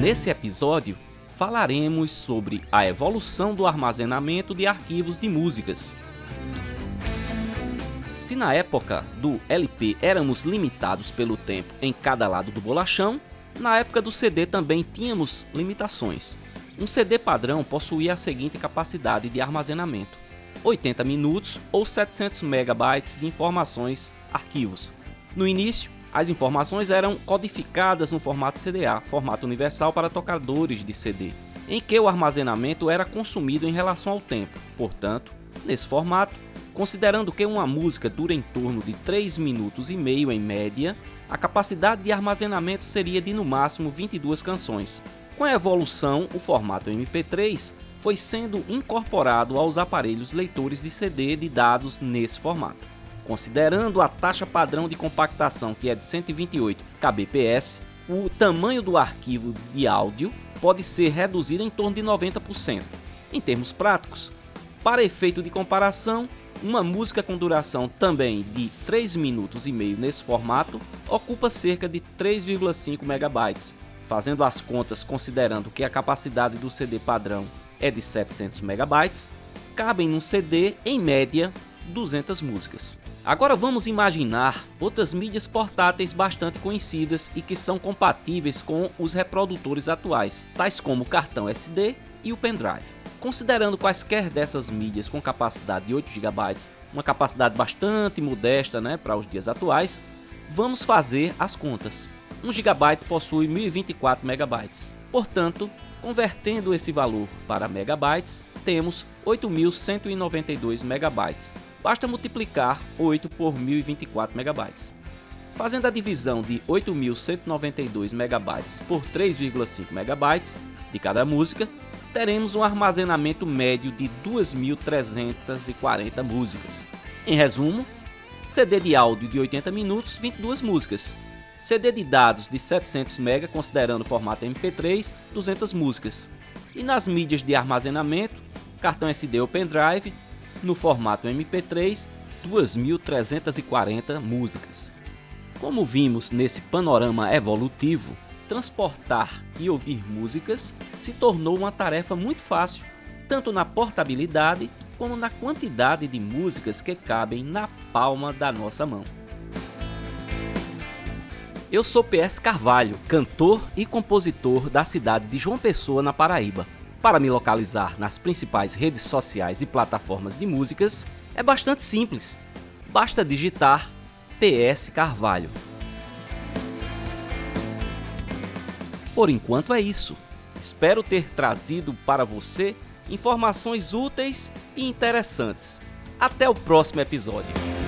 Nesse episódio, falaremos sobre a evolução do armazenamento de arquivos de músicas. Se na época do LP éramos limitados pelo tempo em cada lado do bolachão, na época do CD também tínhamos limitações. Um CD padrão possuía a seguinte capacidade de armazenamento: 80 minutos ou 700 megabytes de informações, arquivos. No início, as informações eram codificadas no formato CDA, formato universal para tocadores de CD, em que o armazenamento era consumido em relação ao tempo. Portanto, nesse formato, considerando que uma música dura em torno de 3 minutos e meio em média, a capacidade de armazenamento seria de no máximo 22 canções. Com a evolução, o formato MP3 foi sendo incorporado aos aparelhos leitores de CD de dados nesse formato. Considerando a taxa padrão de compactação, que é de 128 kbps, o tamanho do arquivo de áudio pode ser reduzido em torno de 90%. Em termos práticos, para efeito de comparação, uma música com duração também de 3 minutos e meio nesse formato ocupa cerca de 3,5 megabytes. Fazendo as contas considerando que a capacidade do CD padrão é de 700 megabytes, cabem num CD em média 200 músicas. Agora vamos imaginar outras mídias portáteis bastante conhecidas e que são compatíveis com os reprodutores atuais, tais como o cartão SD e o pendrive. Considerando quaisquer dessas mídias com capacidade de 8 GB, uma capacidade bastante modesta né, para os dias atuais, vamos fazer as contas. 1 GB possui 1024 MB. Portanto, convertendo esse valor para megabytes, temos 8192 megabytes basta multiplicar 8 por 1024 MB. Fazendo a divisão de 8.192 MB por 3,5 MB de cada música, teremos um armazenamento médio de 2.340 músicas. Em resumo, CD de áudio de 80 minutos, 22 músicas. CD de dados de 700 MB, considerando o formato MP3, 200 músicas. E nas mídias de armazenamento, cartão SD ou pendrive, no formato MP3, 2.340 músicas. Como vimos nesse panorama evolutivo, transportar e ouvir músicas se tornou uma tarefa muito fácil, tanto na portabilidade como na quantidade de músicas que cabem na palma da nossa mão. Eu sou PS Carvalho, cantor e compositor da cidade de João Pessoa, na Paraíba. Para me localizar nas principais redes sociais e plataformas de músicas é bastante simples. Basta digitar PS Carvalho. Por enquanto é isso. Espero ter trazido para você informações úteis e interessantes. Até o próximo episódio.